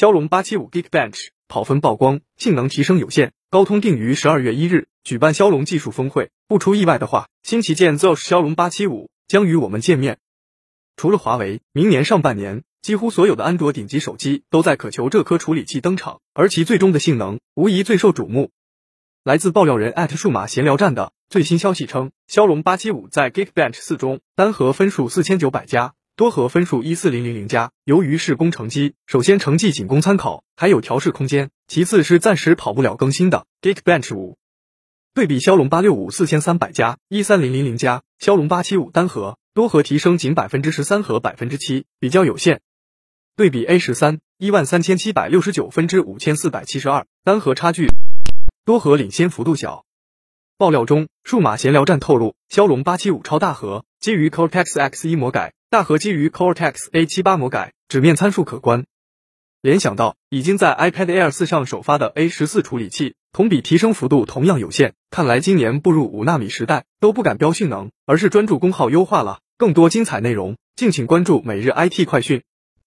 骁龙八七五 Geekbench 跑分曝光，性能提升有限。高通定于十二月一日举办骁龙技术峰会，不出意外的话，新旗舰 ZOS 骁龙八七五将与我们见面。除了华为，明年上半年几乎所有的安卓顶级手机都在渴求这颗处理器登场，而其最终的性能无疑最受瞩目。来自爆料人数码闲聊站的最新消息称，骁龙八七五在 Geekbench 四中单核分数四千九百加，多核分数一四零零零加。由于是工程机，首先成绩仅供参考，还有调试空间。其次是暂时跑不了更新的 Geekbench 五。对比骁龙八六五四千三百加，一三零零零加，骁龙八七五单核多核提升仅百分之十三和百分之七，比较有限。对比 A 十三一万三千七百六十九分之五千四百七十二，单核差距。多核领先幅度小。爆料中，数码闲聊站透露，骁龙八七五超大核基于 Cortex X 一魔改，大核基于 Cortex A78 魔改，纸面参数可观。联想到已经在 iPad Air 四上首发的 A14 处理器，同比提升幅度同样有限。看来今年步入五纳米时代，都不敢标性能，而是专注功耗优化了。更多精彩内容，敬请关注每日 IT 快讯。